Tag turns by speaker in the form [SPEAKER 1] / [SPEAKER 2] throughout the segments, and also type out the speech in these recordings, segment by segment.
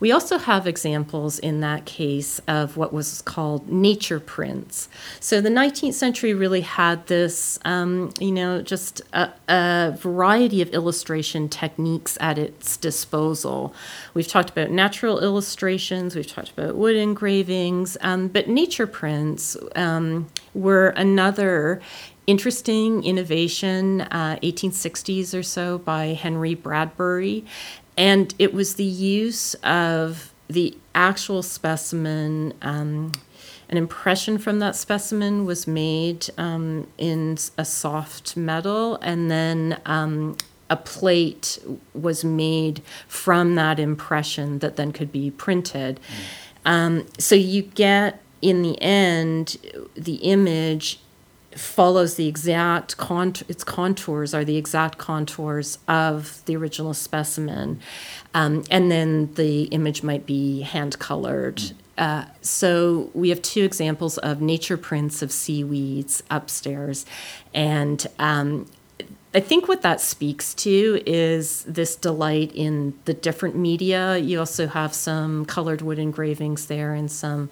[SPEAKER 1] We also have examples in that case of what was called nature prints. So the 19th century really had this, um, you know, just a, a variety of illustration techniques at its disposal. We've talked about natural illustrations, we've talked about wood engravings, um, but nature prints um, were another interesting innovation, uh, 1860s or so, by Henry Bradbury. And it was the use of the actual specimen. Um, an impression from that specimen was made um, in a soft metal, and then um, a plate was made from that impression that then could be printed. Mm. so you get, in the end, the image follows the exact contour, its contours are the exact contours of the original specimen. Um, and then the image might be hand colored. Uh, so we have two examples of nature prints of seaweeds upstairs. And um, I think what that speaks to is this delight in the different media. You also have some colored wood engravings there and some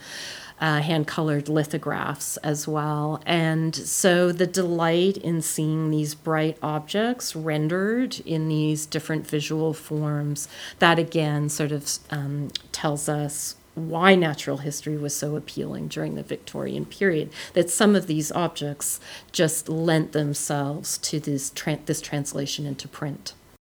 [SPEAKER 1] uh, hand colored lithographs as well. And so the delight in seeing these bright objects rendered in these different visual forms, that again sort of um, tells us why natural history was so appealing during the Victorian period, that some of these objects just lent themselves to this, tra- this translation into print.